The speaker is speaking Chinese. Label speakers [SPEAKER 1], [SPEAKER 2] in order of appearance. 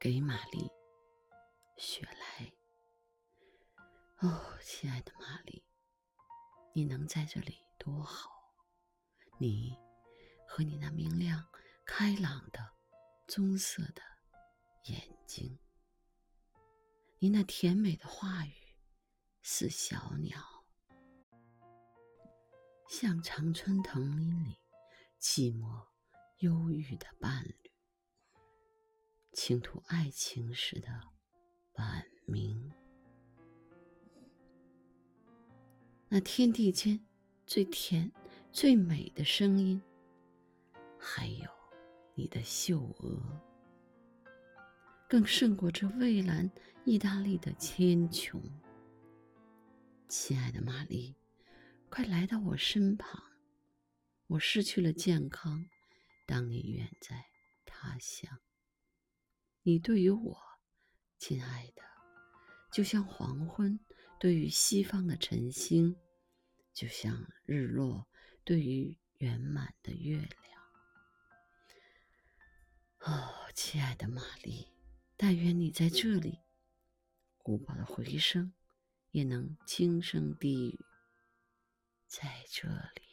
[SPEAKER 1] 给玛丽，雪莱。哦，亲爱的玛丽，你能在这里多好！你和你那明亮、开朗的棕色的眼睛，你那甜美的话语，似小鸟，像常春藤林里寂寞忧郁的伴侣，倾吐爱情时的晚明。那天地间最甜、最美的声音，还有你的秀娥，更胜过这蔚蓝意大利的千穹。亲爱的玛丽，快来到我身旁。我失去了健康，当你远在他乡。你对于我，亲爱的，就像黄昏。对于西方的晨星，就像日落对于圆满的月亮。哦，亲爱的玛丽，但愿你在这里，古堡的回声也能轻声低语，在这里。